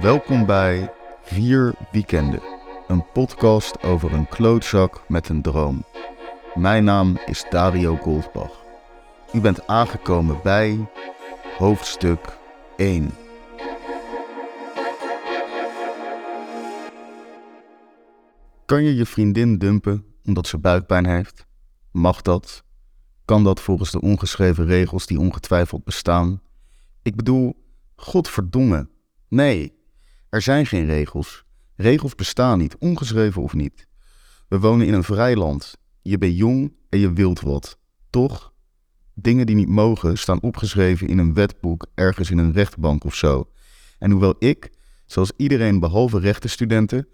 Welkom bij Vier Weekenden, een podcast over een klootzak met een droom. Mijn naam is Dario Goldbach. U bent aangekomen bij hoofdstuk 1. Kan je je vriendin dumpen omdat ze buikpijn heeft? Mag dat? Kan dat volgens de ongeschreven regels die ongetwijfeld bestaan? Ik bedoel, godverdomme. Nee, er zijn geen regels. Regels bestaan niet, ongeschreven of niet. We wonen in een vrij land. Je bent jong en je wilt wat. Toch? Dingen die niet mogen staan opgeschreven in een wetboek ergens in een rechtbank of zo. En hoewel ik, zoals iedereen behalve rechtenstudenten,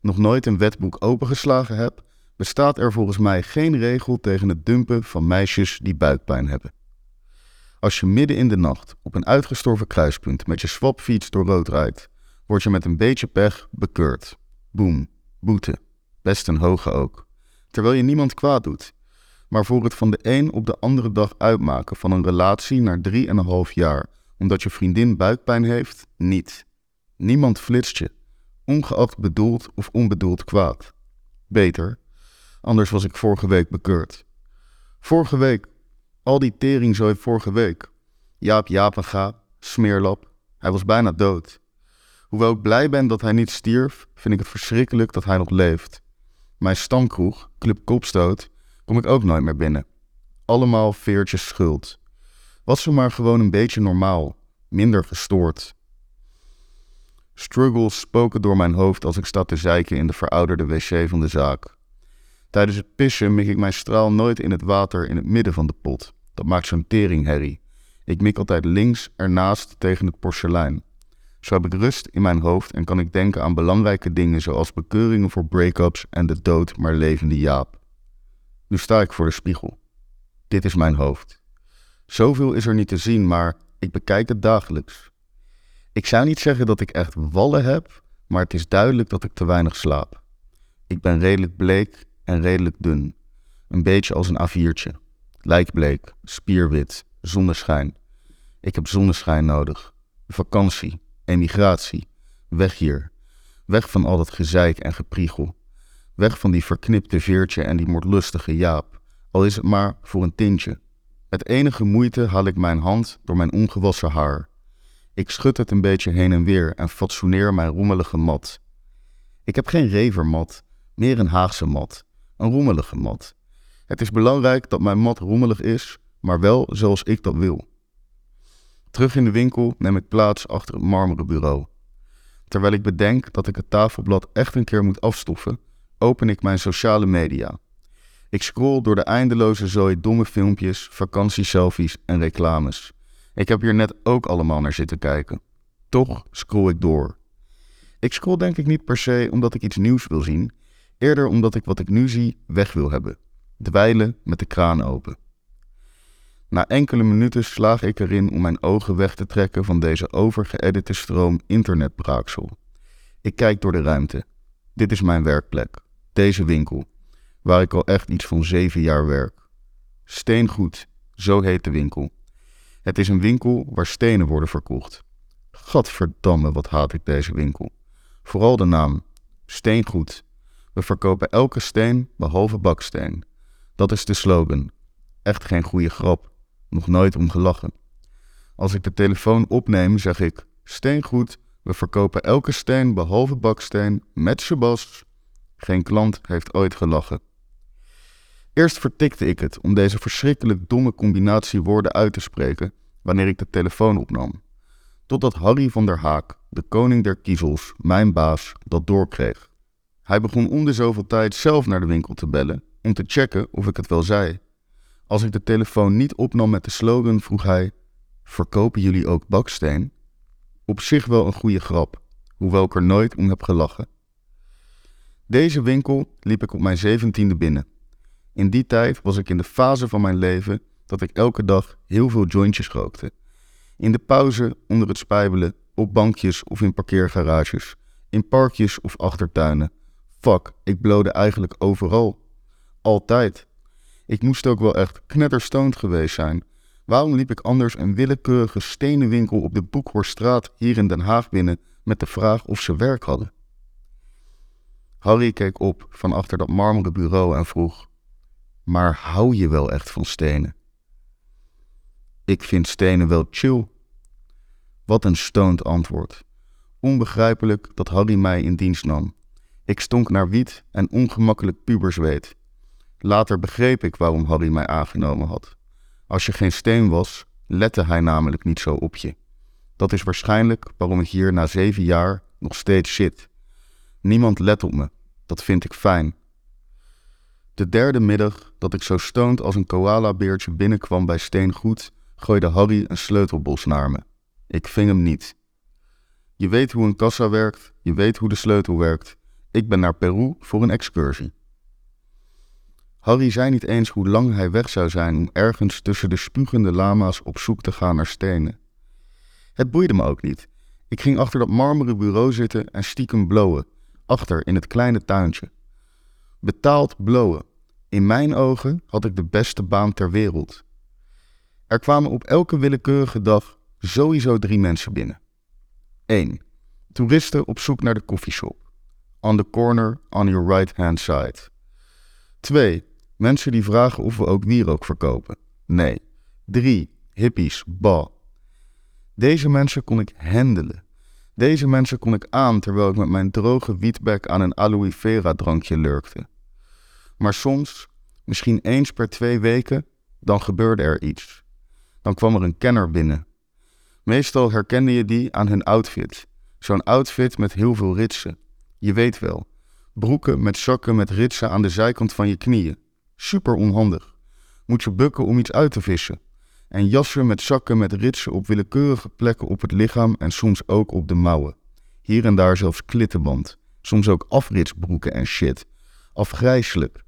nog nooit een wetboek opengeslagen heb, bestaat er volgens mij geen regel tegen het dumpen van meisjes die buikpijn hebben. Als je midden in de nacht op een uitgestorven kruispunt met je swapfiets door rood rijdt, word je met een beetje pech bekeurd. Boom, boete. Best een hoge ook. Terwijl je niemand kwaad doet. Maar voor het van de een op de andere dag uitmaken van een relatie naar drieënhalf jaar, omdat je vriendin buikpijn heeft, niet. Niemand flitst je, ongeacht bedoeld of onbedoeld kwaad. Beter, anders was ik vorige week bekeurd. Vorige week, al die teringzooi vorige week. Jaap Japenga, smeerlap, hij was bijna dood. Hoewel ik blij ben dat hij niet stierf, vind ik het verschrikkelijk dat hij nog leeft. Mijn stamkroeg, Club Kopstoot, kom ik ook nooit meer binnen. Allemaal veertjes schuld. Was ze maar gewoon een beetje normaal, minder gestoord. Struggles spoken door mijn hoofd als ik sta te zeiken in de verouderde wc van de zaak. Tijdens het pissen mik ik mijn straal nooit in het water in het midden van de pot. Dat maakt zo'n teringherrie. Ik mik altijd links ernaast tegen het porselein. Zo heb ik rust in mijn hoofd en kan ik denken aan belangrijke dingen zoals bekeuringen voor break-ups en de dood maar levende Jaap. Nu sta ik voor de spiegel. Dit is mijn hoofd. Zoveel is er niet te zien, maar ik bekijk het dagelijks. Ik zou niet zeggen dat ik echt wallen heb, maar het is duidelijk dat ik te weinig slaap. Ik ben redelijk bleek en redelijk dun. Een beetje als een A4'tje. Lijkbleek, spierwit, zonneschijn. Ik heb zonneschijn nodig. Vakantie, emigratie. Weg hier. Weg van al dat gezeik en gepriegel. Weg van die verknipte veertje en die moordlustige Jaap. Al is het maar voor een tintje. Met enige moeite haal ik mijn hand door mijn ongewassen haar. Ik schud het een beetje heen en weer en fatsoeneer mijn roemelige mat. Ik heb geen revermat, meer een Haagse mat. Een roemelige mat. Het is belangrijk dat mijn mat roemelig is, maar wel zoals ik dat wil. Terug in de winkel neem ik plaats achter het marmeren bureau. Terwijl ik bedenk dat ik het tafelblad echt een keer moet afstoffen, open ik mijn sociale media. Ik scroll door de eindeloze zooi domme filmpjes, vakantieselfies en reclames. Ik heb hier net ook allemaal naar zitten kijken. Toch scroll ik door. Ik scroll denk ik niet per se omdat ik iets nieuws wil zien, eerder omdat ik wat ik nu zie weg wil hebben. Dweilen met de kraan open. Na enkele minuten slaag ik erin om mijn ogen weg te trekken van deze overgeëdite stroom internetbraaksel. Ik kijk door de ruimte. Dit is mijn werkplek, deze winkel, waar ik al echt iets van zeven jaar werk. Steengoed, zo heet de winkel. Het is een winkel waar stenen worden verkocht. Gadverdamme, wat haat ik deze winkel. Vooral de naam. Steengoed. We verkopen elke steen behalve baksteen. Dat is de slogan. Echt geen goede grap. Nog nooit om gelachen. Als ik de telefoon opneem, zeg ik: Steengoed, we verkopen elke steen behalve baksteen met Sebas. Geen klant heeft ooit gelachen. Eerst vertikte ik het om deze verschrikkelijk domme combinatie woorden uit te spreken wanneer ik de telefoon opnam. Totdat Harry van der Haak, de koning der kiezels, mijn baas, dat doorkreeg. Hij begon om de zoveel tijd zelf naar de winkel te bellen om te checken of ik het wel zei. Als ik de telefoon niet opnam met de slogan, vroeg hij: Verkopen jullie ook baksteen? Op zich wel een goede grap, hoewel ik er nooit om heb gelachen. Deze winkel liep ik op mijn zeventiende binnen. In die tijd was ik in de fase van mijn leven dat ik elke dag heel veel jointjes rookte. In de pauze, onder het spijbelen, op bankjes of in parkeergarages, in parkjes of achtertuinen. Fuck, ik blode eigenlijk overal. Altijd. Ik moest ook wel echt knetterstoned geweest zijn. Waarom liep ik anders een willekeurige stenen winkel op de Boekhorststraat hier in Den Haag binnen met de vraag of ze werk hadden. Harry keek op van achter dat marmeren bureau en vroeg: Maar hou je wel echt van stenen? Ik vind stenen wel chill. Wat een stoned antwoord. Onbegrijpelijk dat Harry mij in dienst nam. Ik stonk naar wiet en ongemakkelijk puberzweet. Later begreep ik waarom Harry mij aangenomen had. Als je geen steen was, lette hij namelijk niet zo op je. Dat is waarschijnlijk waarom ik hier na zeven jaar nog steeds zit. Niemand let op me. Dat vind ik fijn. De derde middag dat ik zo stoond als een koalabeertje binnenkwam bij Steengoed, gooide Harry een sleutelbos naar me. Ik ving hem niet. Je weet hoe een kassa werkt, je weet hoe de sleutel werkt. Ik ben naar Peru voor een excursie. Harry zei niet eens hoe lang hij weg zou zijn om ergens tussen de spugende lama's op zoek te gaan naar stenen. Het boeide me ook niet. Ik ging achter dat marmeren bureau zitten en stiekem blowen, achter in het kleine tuintje. Betaald blowen. In mijn ogen had ik de beste baan ter wereld. Er kwamen op elke willekeurige dag sowieso drie mensen binnen. 1. Toeristen op zoek naar de koffieshop. On the corner on your right hand side. 2. Mensen die vragen of we ook wierook verkopen. Nee. 3. Hippies. Bah. Deze mensen kon ik handelen. Deze mensen kon ik aan terwijl ik met mijn droge wietbek aan een aloe vera drankje lurkte. Maar soms, misschien eens per twee weken, dan gebeurde er iets. Dan kwam er een kenner binnen. Meestal herkende je die aan hun outfit. Zo'n outfit met heel veel ritsen. Je weet wel. Broeken met zakken met ritsen aan de zijkant van je knieën. Super onhandig. Moet je bukken om iets uit te vissen. En jassen met zakken met ritsen op willekeurige plekken op het lichaam en soms ook op de mouwen. Hier en daar zelfs klittenband. Soms ook afritsbroeken en shit. Afgrijselijk.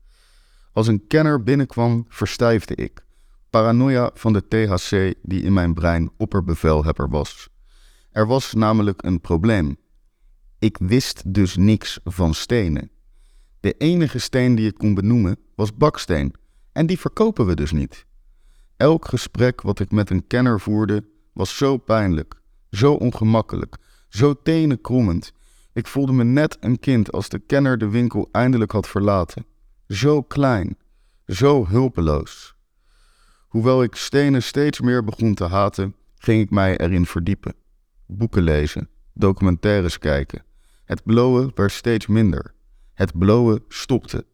Als een kenner binnenkwam, verstijfde ik. Paranoia van de THC die in mijn brein opperbevelhebber was. Er was namelijk een probleem. Ik wist dus niks van stenen. De enige steen die ik kon benoemen was baksteen. En die verkopen we dus niet. Elk gesprek wat ik met een kenner voerde was zo pijnlijk, zo ongemakkelijk, zo tenenkrommend. Ik voelde me net een kind als de kenner de winkel eindelijk had verlaten. Zo klein, zo hulpeloos. Hoewel ik stenen steeds meer begon te haten, ging ik mij erin verdiepen. Boeken lezen, documentaires kijken. Het blowen werd steeds minder. Het blowen stopte.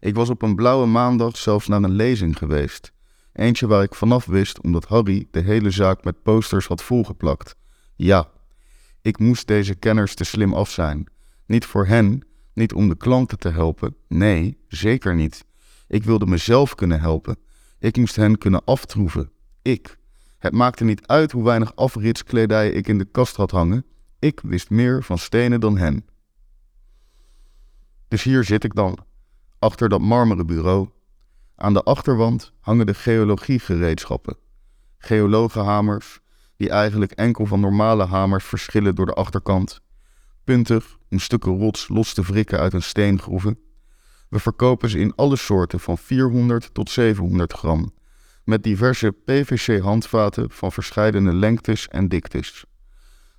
Ik was op een blauwe maandag zelfs naar een lezing geweest. Eentje waar ik vanaf wist omdat Harry de hele zaak met posters had volgeplakt. Ja, ik moest deze kenners te slim af zijn. Niet voor hen, niet om de klanten te helpen. Nee, zeker niet. Ik wilde mezelf kunnen helpen. Ik moest hen kunnen aftroeven. Ik. Het maakte niet uit hoe weinig afritskledij ik in de kast had hangen. Ik wist meer van stenen dan hen. Dus hier zit ik dan, achter dat marmeren bureau. Aan de achterwand hangen de geologiegereedschappen. Geologenhamers, die eigenlijk enkel van normale hamers verschillen door de achterkant. Puntig om stukken rots los te wrikken uit een steengroeven. We verkopen ze in alle soorten van 400 tot 700 gram, met diverse PVC-handvaten van verschillende lengtes en diktes.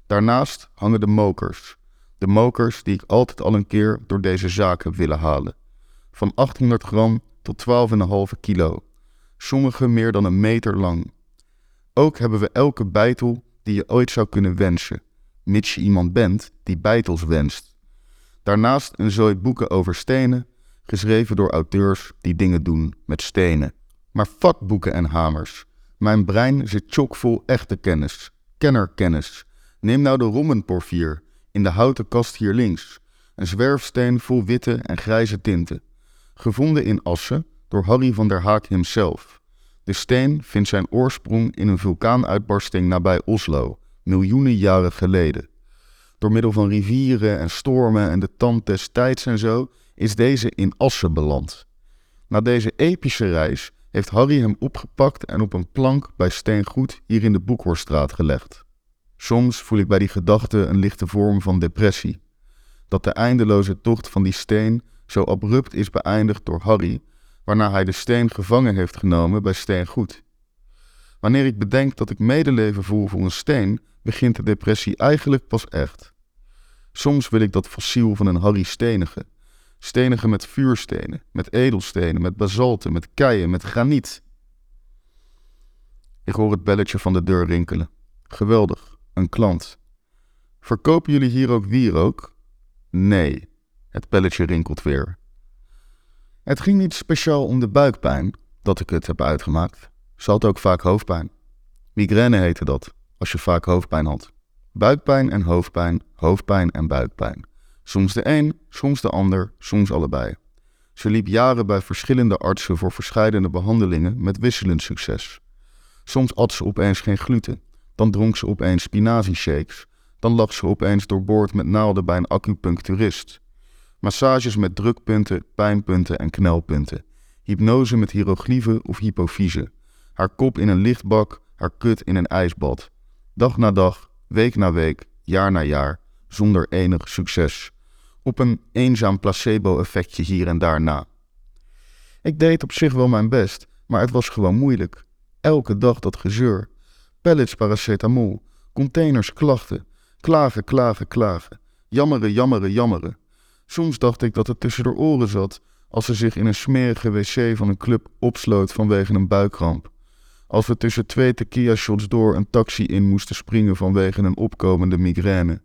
Daarnaast hangen de mokers, de mokers die ik altijd al een keer door deze zaak heb willen halen. Van 800 gram tot 12,5 kilo, sommige meer dan een meter lang. Ook hebben we elke bijtel die je ooit zou kunnen wensen, mits je iemand bent die bijtels wenst. Daarnaast een zooi boeken over stenen, geschreven door auteurs die dingen doen met stenen. Maar vakboeken en hamers. Mijn brein zit chockvol echte kennis, kennerkennis. Neem nou de rommenporfier in de houten kast hier links. Een zwerfsteen vol witte en grijze tinten. Gevonden in Assen door Harry van der Haak hemzelf. De steen vindt zijn oorsprong in een vulkaanuitbarsting nabij Oslo, miljoenen jaren geleden. Door middel van rivieren en stormen en de tand des tijds en zo is deze in Assen beland. Na deze epische reis heeft Harry hem opgepakt en op een plank bij Steengoed hier in de Boekhorststraat gelegd. Soms voel ik bij die gedachte een lichte vorm van depressie. Dat de eindeloze tocht van die steen zo abrupt is beëindigd door Harry, waarna hij de steen gevangen heeft genomen bij Steengoed. Wanneer ik bedenk dat ik medeleven voel voor een steen, begint de depressie eigenlijk pas echt. Soms wil ik dat fossiel van een Harry Stenige. Stenige met vuurstenen, met edelstenen, met basalten, met keien, met graniet. Ik hoor het belletje van de deur rinkelen. Geweldig, een klant. Verkopen jullie hier ook wierook? Nee, het belletje rinkelt weer. Het ging niet speciaal om de buikpijn dat ik het heb uitgemaakt. Ze had ook vaak hoofdpijn. Migraine heette dat, als je vaak hoofdpijn had. Buikpijn en hoofdpijn, hoofdpijn en buikpijn. Soms de een, soms de ander, soms allebei. Ze liep jaren bij verschillende artsen voor verschillende behandelingen met wisselend succes. Soms at ze opeens geen gluten, dan dronk ze opeens spinazieshakes, dan lag ze opeens doorboord met naalden bij een acupuncturist. Massages met drukpunten, pijnpunten en knelpunten. Hypnose met hieroglyphen of hypofyse. Haar kop in een lichtbak, haar kut in een ijsbad. Dag na dag, week na week, jaar na jaar, zonder enig succes. Op een eenzaam placebo-effectje hier en daar na. Ik deed op zich wel mijn best, maar het was gewoon moeilijk. Elke dag dat gezeur. Pellets paracetamol, containers klachten, klagen, klagen, klagen. Jammeren, jammeren, jammeren. Soms dacht ik dat het tussen de oren zat als ze zich in een smerige wc van een club opsloot vanwege een buikkramp. Als we tussen twee tequila shots door een taxi in moesten springen vanwege een opkomende migraine.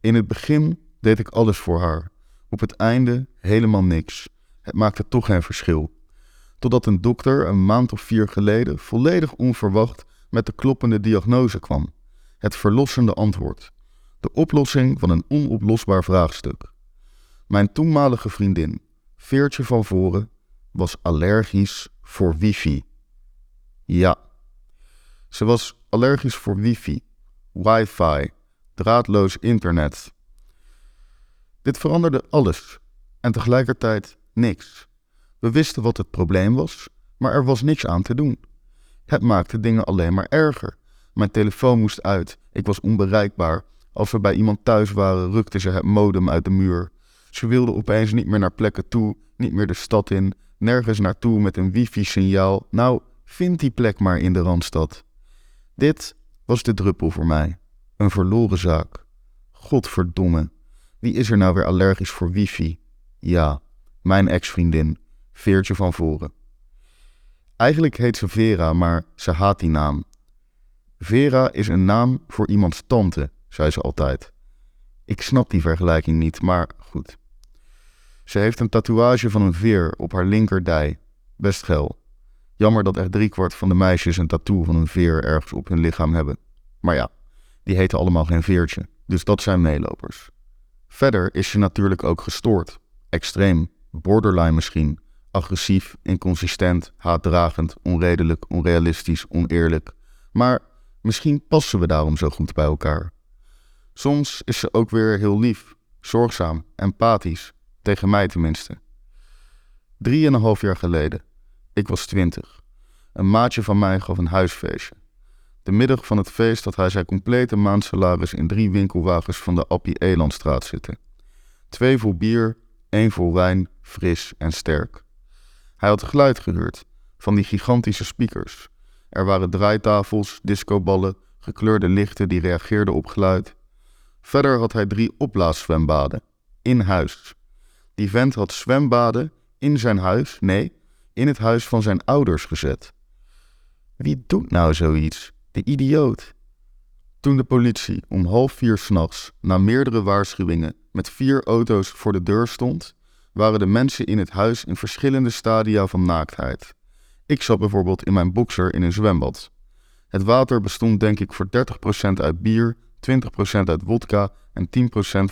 In het begin deed ik alles voor haar. Op het einde helemaal niks. Het maakte toch geen verschil. Totdat een dokter een maand of vier geleden volledig onverwacht met de kloppende diagnose kwam. Het verlossende antwoord. De oplossing van een onoplosbaar vraagstuk. Mijn toenmalige vriendin, Veertje van Voren, was allergisch voor wifi. Ja, ze was allergisch voor wifi, wifi, draadloos internet. Dit veranderde alles en tegelijkertijd niks. We wisten wat het probleem was, maar er was niks aan te doen. Het maakte dingen alleen maar erger. Mijn telefoon moest uit, ik was onbereikbaar. Als we bij iemand thuis waren, rukte ze het modem uit de muur. Ze wilde opeens niet meer naar plekken toe, niet meer de stad in, nergens naartoe met een wifi-signaal. Nou, vind die plek maar in de Randstad. Dit was de druppel voor mij. Een verloren zaak. Godverdomme. Wie is er nou weer allergisch voor wifi? Ja, mijn ex-vriendin, Veertje van Voren. Eigenlijk heet ze Vera, maar ze haat die naam. Vera is een naam voor iemands tante, zei ze altijd. Ik snap die vergelijking niet, maar goed. Ze heeft een tatoeage van een veer op haar linkerdij. Best geil. Jammer dat echt driekwart van de meisjes een tattoo van een veer ergens op hun lichaam hebben. Maar ja, die heten allemaal geen veertje, dus dat zijn meelopers. Verder is ze natuurlijk ook gestoord. Extreem, borderline misschien. Agressief, inconsistent, haatdragend, onredelijk, onrealistisch, oneerlijk. Maar misschien passen we daarom zo goed bij elkaar. Soms is ze ook weer heel lief, zorgzaam, empathisch, tegen mij tenminste. Drieënhalf jaar geleden. Ik was twintig. Een maatje van mij gaf een huisfeestje. De middag van het feest had hij zijn complete maandsalaris in drie winkelwagens van de Appie Elandstraat zitten. Twee vol bier, één vol wijn, fris en sterk. Hij had geluid gehuurd, van die gigantische speakers. Er waren draaitafels, discoballen, gekleurde lichten die reageerden op geluid. Verder had hij drie opblaaszwembaden, in huis. Die vent had zwembaden in zijn huis, nee, in het huis van zijn ouders gezet. Wie doet nou zoiets? De idioot. Toen de politie om half vier s'nachts, na meerdere waarschuwingen, met vier auto's voor de deur stond, waren de mensen in het huis in verschillende stadia van naaktheid. Ik zat bijvoorbeeld in mijn boxer in een zwembad. Het water bestond denk ik voor 30% uit bier, 20% uit wodka en 10%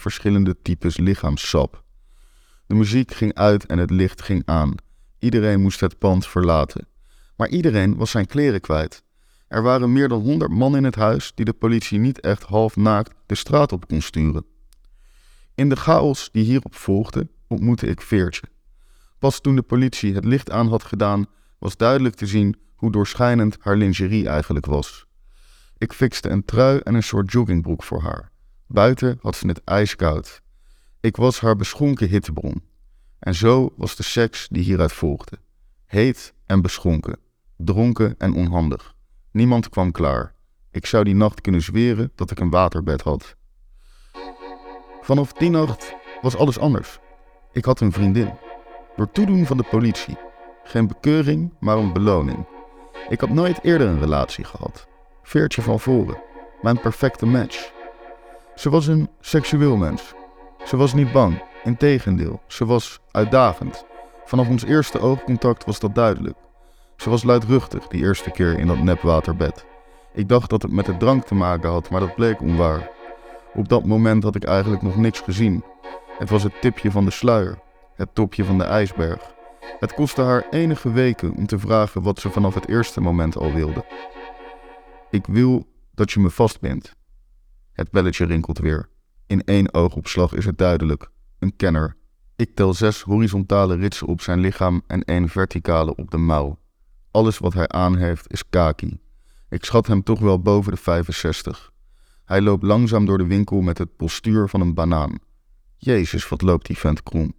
verschillende types lichaamssap. De muziek ging uit en het licht ging aan. Iedereen moest het pand verlaten. Maar iedereen was zijn kleren kwijt. Er waren meer dan honderd man in het huis die de politie niet echt half naakt de straat op kon sturen. In de chaos die hierop volgde, ontmoette ik Veertje. Pas toen de politie het licht aan had gedaan, was duidelijk te zien hoe doorschijnend haar lingerie eigenlijk was. Ik fixte een trui en een soort joggingbroek voor haar. Buiten had ze het ijskoud. Ik was haar beschonken hittebron. En zo was de seks die hieruit volgde. Heet en beschonken, dronken en onhandig. Niemand kwam klaar. Ik zou die nacht kunnen zweren dat ik een waterbed had. Vanaf die nacht was alles anders. Ik had een vriendin. Door toedoen van de politie. Geen bekeuring, maar een beloning. Ik had nooit eerder een relatie gehad. Veertje van voren. Mijn perfecte match. Ze was een seksueel mens. Ze was niet bang. Integendeel, ze was uitdagend. Vanaf ons eerste oogcontact was dat duidelijk. Ze was luidruchtig die eerste keer in dat nepwaterbed. Ik dacht dat het met de drank te maken had, maar dat bleek onwaar. Op dat moment had ik eigenlijk nog niks gezien. Het was het tipje van de sluier, het topje van de ijsberg. Het kostte haar enige weken om te vragen wat ze vanaf het eerste moment al wilde. Ik wil dat je me vastbindt. Het belletje rinkelt weer. In één oogopslag is het duidelijk. Een kenner. Ik tel zes horizontale ritsen op zijn lichaam en één verticale op de mouw. Alles wat hij aan heeft is kaki. Ik schat hem toch wel boven de 65. Hij loopt langzaam door de winkel met het postuur van een banaan. Jezus, wat loopt die vent krom.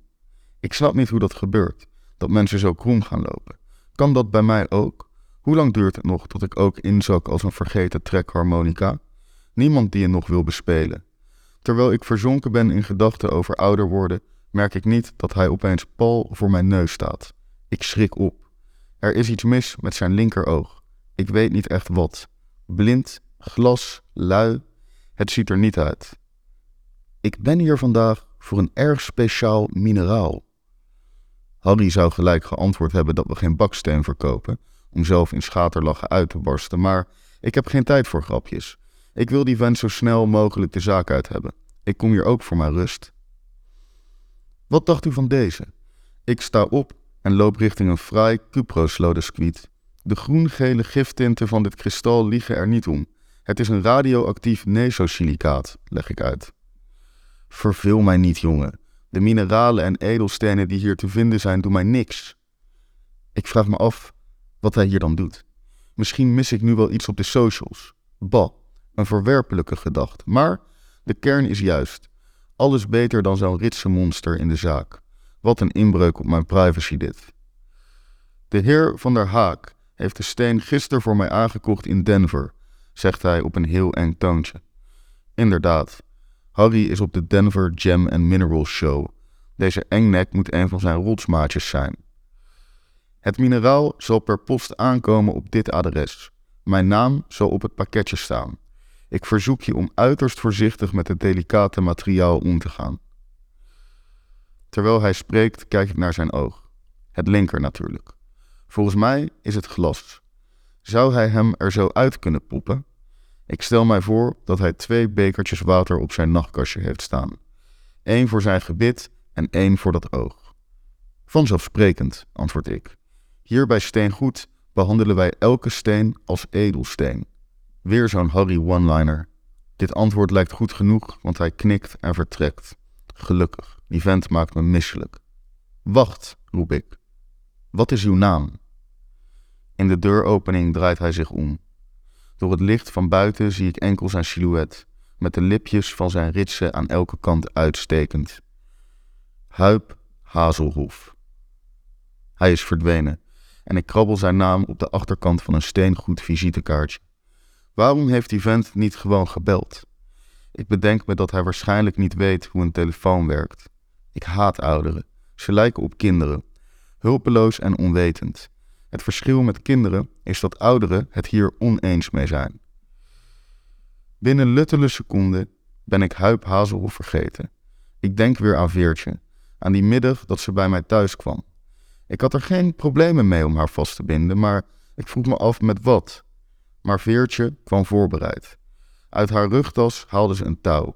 Ik snap niet hoe dat gebeurt, dat mensen zo krom gaan lopen. Kan dat bij mij ook? Hoe lang duurt het nog tot ik ook inzak als een vergeten trekharmonica? Niemand die je nog wil bespelen. Terwijl ik verzonken ben in gedachten over ouder worden, merk ik niet dat hij opeens pal voor mijn neus staat. Ik schrik op. Er is iets mis met zijn linkeroog. Ik weet niet echt wat. Blind, glas, lui. Het ziet er niet uit. Ik ben hier vandaag voor een erg speciaal mineraal. Harry zou gelijk geantwoord hebben dat we geen baksteen verkopen, om zelf in schaterlachen uit te barsten, maar ik heb geen tijd voor grapjes. Ik wil die vent zo snel mogelijk de zaak uit hebben. Ik kom hier ook voor mijn rust. Wat dacht u van deze? Ik sta op en loop richting een fraai cuprosloodesquiet. De groen-gele giftinten van dit kristal liegen er niet om. Het is een radioactief nesosilicaat, leg ik uit. Verveel mij niet, jongen. De mineralen en edelstenen die hier te vinden zijn, doen mij niks. Ik vraag me af wat hij hier dan doet. Misschien mis ik nu wel iets op de socials. Bah, een verwerpelijke gedachte. Maar de kern is juist. Alles beter dan zo'n ritse monster in de zaak. Wat een inbreuk op mijn privacy dit. De heer van der Haak heeft de steen gisteren voor mij aangekocht in Denver, zegt hij op een heel eng toontje. Inderdaad, Harry is op de Denver Gem and Mineral Show. Deze engnek moet een van zijn rotsmaatjes zijn. Het mineraal zal per post aankomen op dit adres. Mijn naam zal op het pakketje staan. Ik verzoek je om uiterst voorzichtig met het delicate materiaal om te gaan. Terwijl hij spreekt, kijk ik naar zijn oog. Het linker natuurlijk. Volgens mij is het glas. Zou hij hem er zo uit kunnen poppen? Ik stel mij voor dat hij twee bekertjes water op zijn nachtkastje heeft staan. Eén voor zijn gebit en één voor dat oog. Vanzelfsprekend, antwoord ik. Hier bij Steengoed behandelen wij elke steen als edelsteen. Weer zo'n Harry one-liner. Dit antwoord lijkt goed genoeg, want hij knikt en vertrekt. Gelukkig, die vent maakt me misselijk. Wacht, roep ik. Wat is uw naam? In de deuropening draait hij zich om. Door het licht van buiten zie ik enkel zijn silhouet, met de lipjes van zijn ritsen aan elke kant uitstekend. Huip Hazelhof. Hij is verdwenen en ik krabbel zijn naam op de achterkant van een steengoed visitekaartje. Waarom heeft die vent niet gewoon gebeld? Ik bedenk me dat hij waarschijnlijk niet weet hoe een telefoon werkt. Ik haat ouderen. Ze lijken op kinderen. Hulpeloos en onwetend. Het verschil met kinderen is dat ouderen het hier oneens mee zijn. Binnen luttele seconden ben ik Huip Hazelhof vergeten. Ik denk weer aan Veertje, aan die middag dat ze bij mij thuis kwam. Ik had er geen problemen mee om haar vast te binden, maar ik vroeg me af met wat. Maar Veertje kwam voorbereid. Uit haar rugtas haalde ze een touw.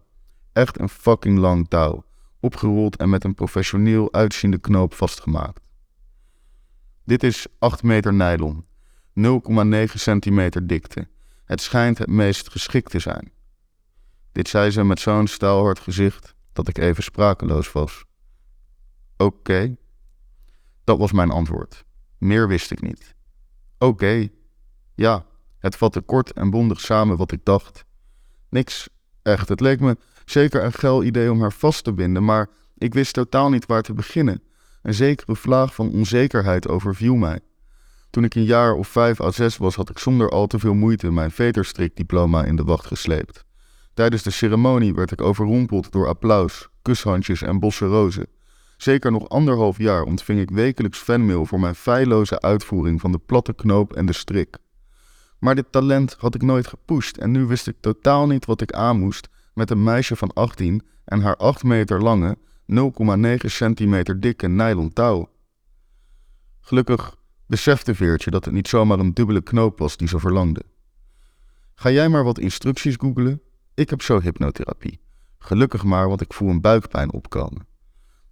Echt een fucking lang touw, opgerold en met een professioneel uitziende knoop vastgemaakt. Dit is 8 meter nylon, 0,9 centimeter dikte. Het schijnt het meest geschikt te zijn. Dit zei ze met zo'n staalhard gezicht dat ik even sprakeloos was. Oké. Dat was mijn antwoord. Meer wist ik niet. Oké. Ja, het vatte kort en bondig samen wat ik dacht. Niks, echt. Het leek me zeker een geil idee om haar vast te binden, maar ik wist totaal niet waar te beginnen. Een zekere vlaag van onzekerheid overviel mij. Toen ik een jaar of vijf à zes was, had ik zonder al te veel moeite mijn veterstrikdiploma in de wacht gesleept. Tijdens de ceremonie werd ik overrompeld door applaus, kushandjes en bosse rozen. Zeker nog anderhalf jaar ontving ik wekelijks fanmail voor mijn feilloze uitvoering van de platte knoop en de strik. Maar dit talent had ik nooit gepusht en nu wist ik totaal niet wat ik aan moest met een meisje van 18 en haar 8 meter lange, 0,9 centimeter dikke nylon touw. Gelukkig besefte Veertje dat het niet zomaar een dubbele knoop was die ze verlangde. Ga jij maar wat instructies googelen? Ik heb zo hypnotherapie. Gelukkig maar, want ik voel een buikpijn opkomen.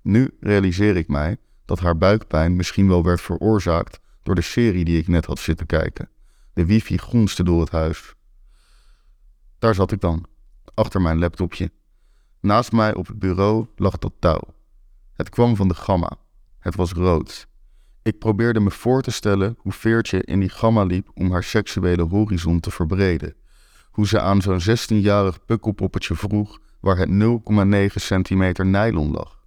Nu realiseer ik mij dat haar buikpijn misschien wel werd veroorzaakt door de serie die ik net had zitten kijken. De wifi gonste door het huis. Daar zat ik dan, achter mijn laptopje. Naast mij op het bureau lag dat touw. Het kwam van de gamma. Het was rood. Ik probeerde me voor te stellen hoe Veertje in die gamma liep om haar seksuele horizon te verbreden. Hoe ze aan zo'n 16-jarig pukkelpoppetje vroeg waar het 0,9 centimeter nylon lag.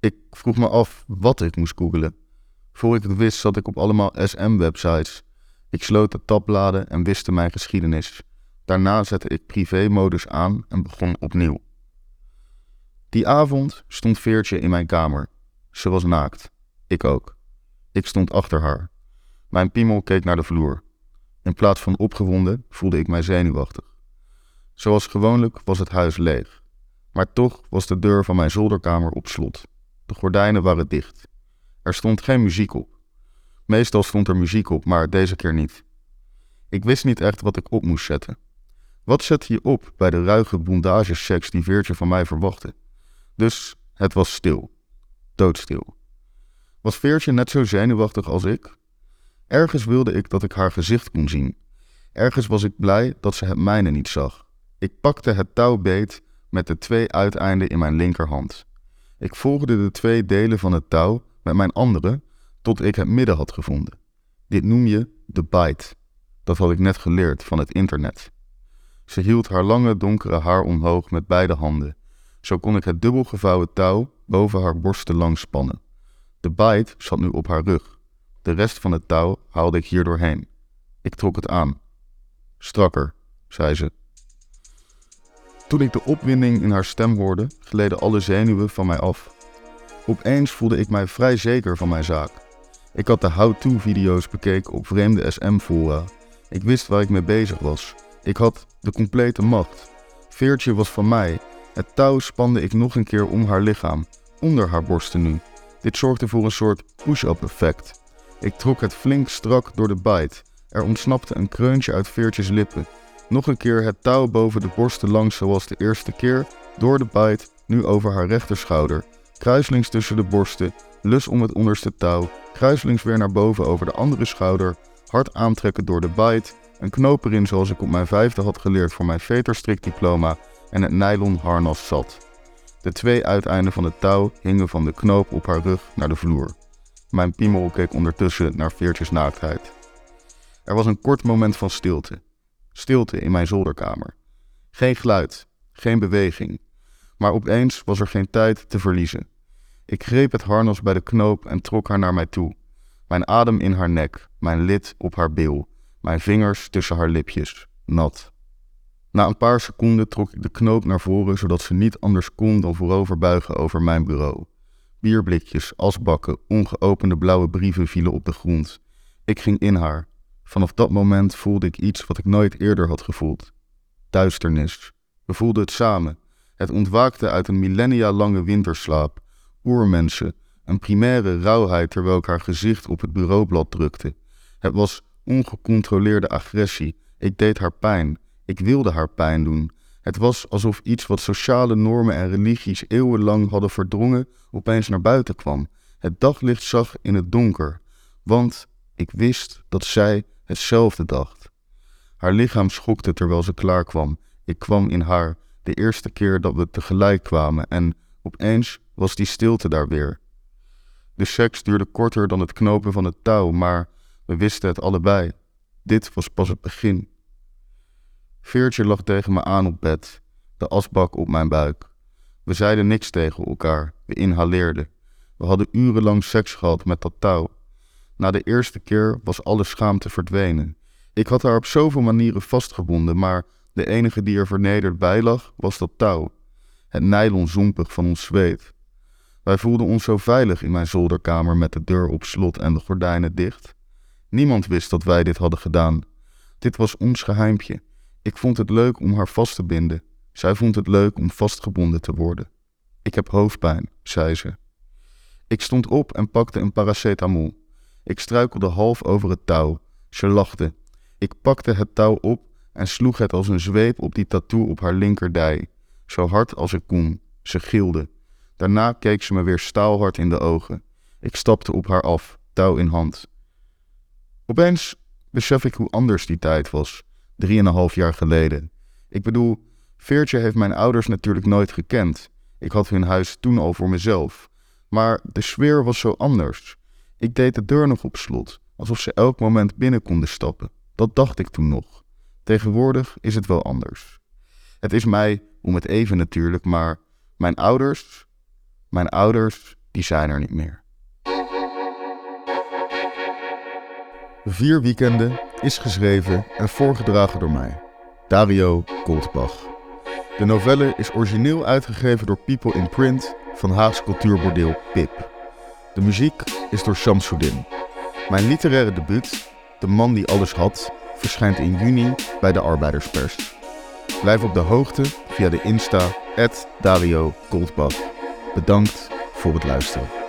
Ik vroeg me af wat ik moest googelen. Voor ik het wist zat ik op allemaal SM-websites. Ik sloot de tabbladen en wiste mijn geschiedenis. Daarna zette ik privé-modus aan en begon opnieuw. Die avond stond Veertje in mijn kamer. Ze was naakt. Ik ook. Ik stond achter haar. Mijn piemel keek naar de vloer. In plaats van opgewonden voelde ik mij zenuwachtig. Zoals gewoonlijk was het huis leeg. Maar toch was de deur van mijn zolderkamer op slot. De gordijnen waren dicht. Er stond geen muziek op. Meestal stond er muziek op, maar deze keer niet. Ik wist niet echt wat ik op moest zetten. Wat zette je op bij de ruige bondageseks die Veertje van mij verwachtte? Dus het was stil. Doodstil. Was Veertje net zo zenuwachtig als ik? Ergens wilde ik dat ik haar gezicht kon zien. Ergens was ik blij dat ze het mijne niet zag. Ik pakte het touw beet met de twee uiteinden in mijn linkerhand. Ik volgde de twee delen van het touw met mijn andere tot ik het midden had gevonden. Dit noem je de bite. Dat had ik net geleerd van het internet. Ze hield haar lange donkere haar omhoog met beide handen. Zo kon ik het dubbel gevouwen touw boven haar borsten langs spannen. De bite zat nu op haar rug. De rest van het touw haalde ik hier doorheen. Ik trok het aan. Strakker, zei ze. Toen ik de opwinding in haar stem hoorde, gleden alle zenuwen van mij af. Opeens voelde ik mij vrij zeker van mijn zaak. Ik had de how-to-video's bekeken op vreemde SM-fora. Ik wist waar ik mee bezig was. Ik had de complete macht. Veertje was van mij. Het touw spande ik nog een keer om haar lichaam, onder haar borsten nu. Dit zorgde voor een soort push-up effect. Ik trok het flink strak door de bite. Er ontsnapte een kreuntje uit Veertjes lippen. Nog een keer het touw boven de borsten langs zoals de eerste keer, door de bite, nu over haar rechterschouder. Kruislings tussen de borsten, lus om het onderste touw, kruislings weer naar boven over de andere schouder, hard aantrekken door de bite, een knoop erin zoals ik op mijn vijfde had geleerd voor mijn veterstrikdiploma en het nylon harnas zat. De twee uiteinden van het touw hingen van de knoop op haar rug naar de vloer. Mijn piemel keek ondertussen naar Veertjes naaktheid. Er was een kort moment van stilte. Stilte in mijn zolderkamer. Geen geluid, geen beweging. Maar opeens was er geen tijd te verliezen. Ik greep het harnas bij de knoop en trok haar naar mij toe. Mijn adem in haar nek, mijn lid op haar bil, mijn vingers tussen haar lipjes, nat. Na een paar seconden trok ik de knoop naar voren zodat ze niet anders kon dan voorover buigen over mijn bureau. Bierblikjes, asbakken, ongeopende blauwe brieven vielen op de grond. Ik ging in haar. Vanaf dat moment voelde ik iets wat ik nooit eerder had gevoeld. Duisternis. We voelden het samen. Het ontwaakte uit een millennia lange winterslaap. Oermensen. Een primaire rauwheid terwijl ik haar gezicht op het bureaublad drukte. Het was ongecontroleerde agressie. Ik deed haar pijn. Ik wilde haar pijn doen. Het was alsof iets wat sociale normen en religies eeuwenlang hadden verdrongen, opeens naar buiten kwam. Het daglicht zag in het donker, want ik wist dat zij hetzelfde dacht. Haar lichaam schokte terwijl ze klaar kwam. Ik kwam in haar, de eerste keer dat we tegelijk kwamen, en opeens was die stilte daar weer. De seks duurde korter dan het knopen van het touw, maar we wisten het allebei. Dit was pas het begin. Veertje lag tegen me aan op bed, de asbak op mijn buik. We zeiden niks tegen elkaar, we inhaleerden. We hadden urenlang seks gehad met dat touw. Na de eerste keer was alle schaamte verdwenen. Ik had haar op zoveel manieren vastgebonden, maar De enige die er vernederd bij lag, was dat touw. Het nylon zompig van ons zweet. Wij voelden ons zo veilig in mijn zolderkamer met de deur op slot en de gordijnen dicht. Niemand wist dat wij dit hadden gedaan. Dit was ons geheimpje. Ik vond het leuk om haar vast te binden. Zij vond het leuk om vastgebonden te worden. Ik heb hoofdpijn, zei ze. Ik stond op en pakte een paracetamol. Ik struikelde half over het touw. Ze lachte. Ik pakte het touw op en sloeg het als een zweep op die tattoo op haar linkerdij. Zo hard als ik kon. Ze gilde. Daarna keek ze me weer staalhard in de ogen. Ik stapte op haar af, touw in hand. Opeens besef ik hoe anders die tijd was, drieënhalf jaar geleden. Ik bedoel, Veertje heeft mijn ouders natuurlijk nooit gekend. Ik had hun huis toen al voor mezelf. Maar de sfeer was zo anders. Ik deed de deur nog op slot, alsof ze elk moment binnen konden stappen. Dat dacht ik toen nog. Tegenwoordig is het wel anders. Het is mij, om het even natuurlijk, maar mijn ouders, mijn ouders, die zijn er niet meer. Vier weekenden is geschreven en voorgedragen door mij, Dario Goldbach. De novelle is origineel uitgegeven door People in Print van Haags cultuurbordeel Pip. De muziek is door Shamsuddin. Mijn literaire debuut, De man die alles had, verschijnt in juni bij de Arbeiderspers. Blijf op de hoogte via de Insta Dario Goldbach. Bedankt voor het luisteren.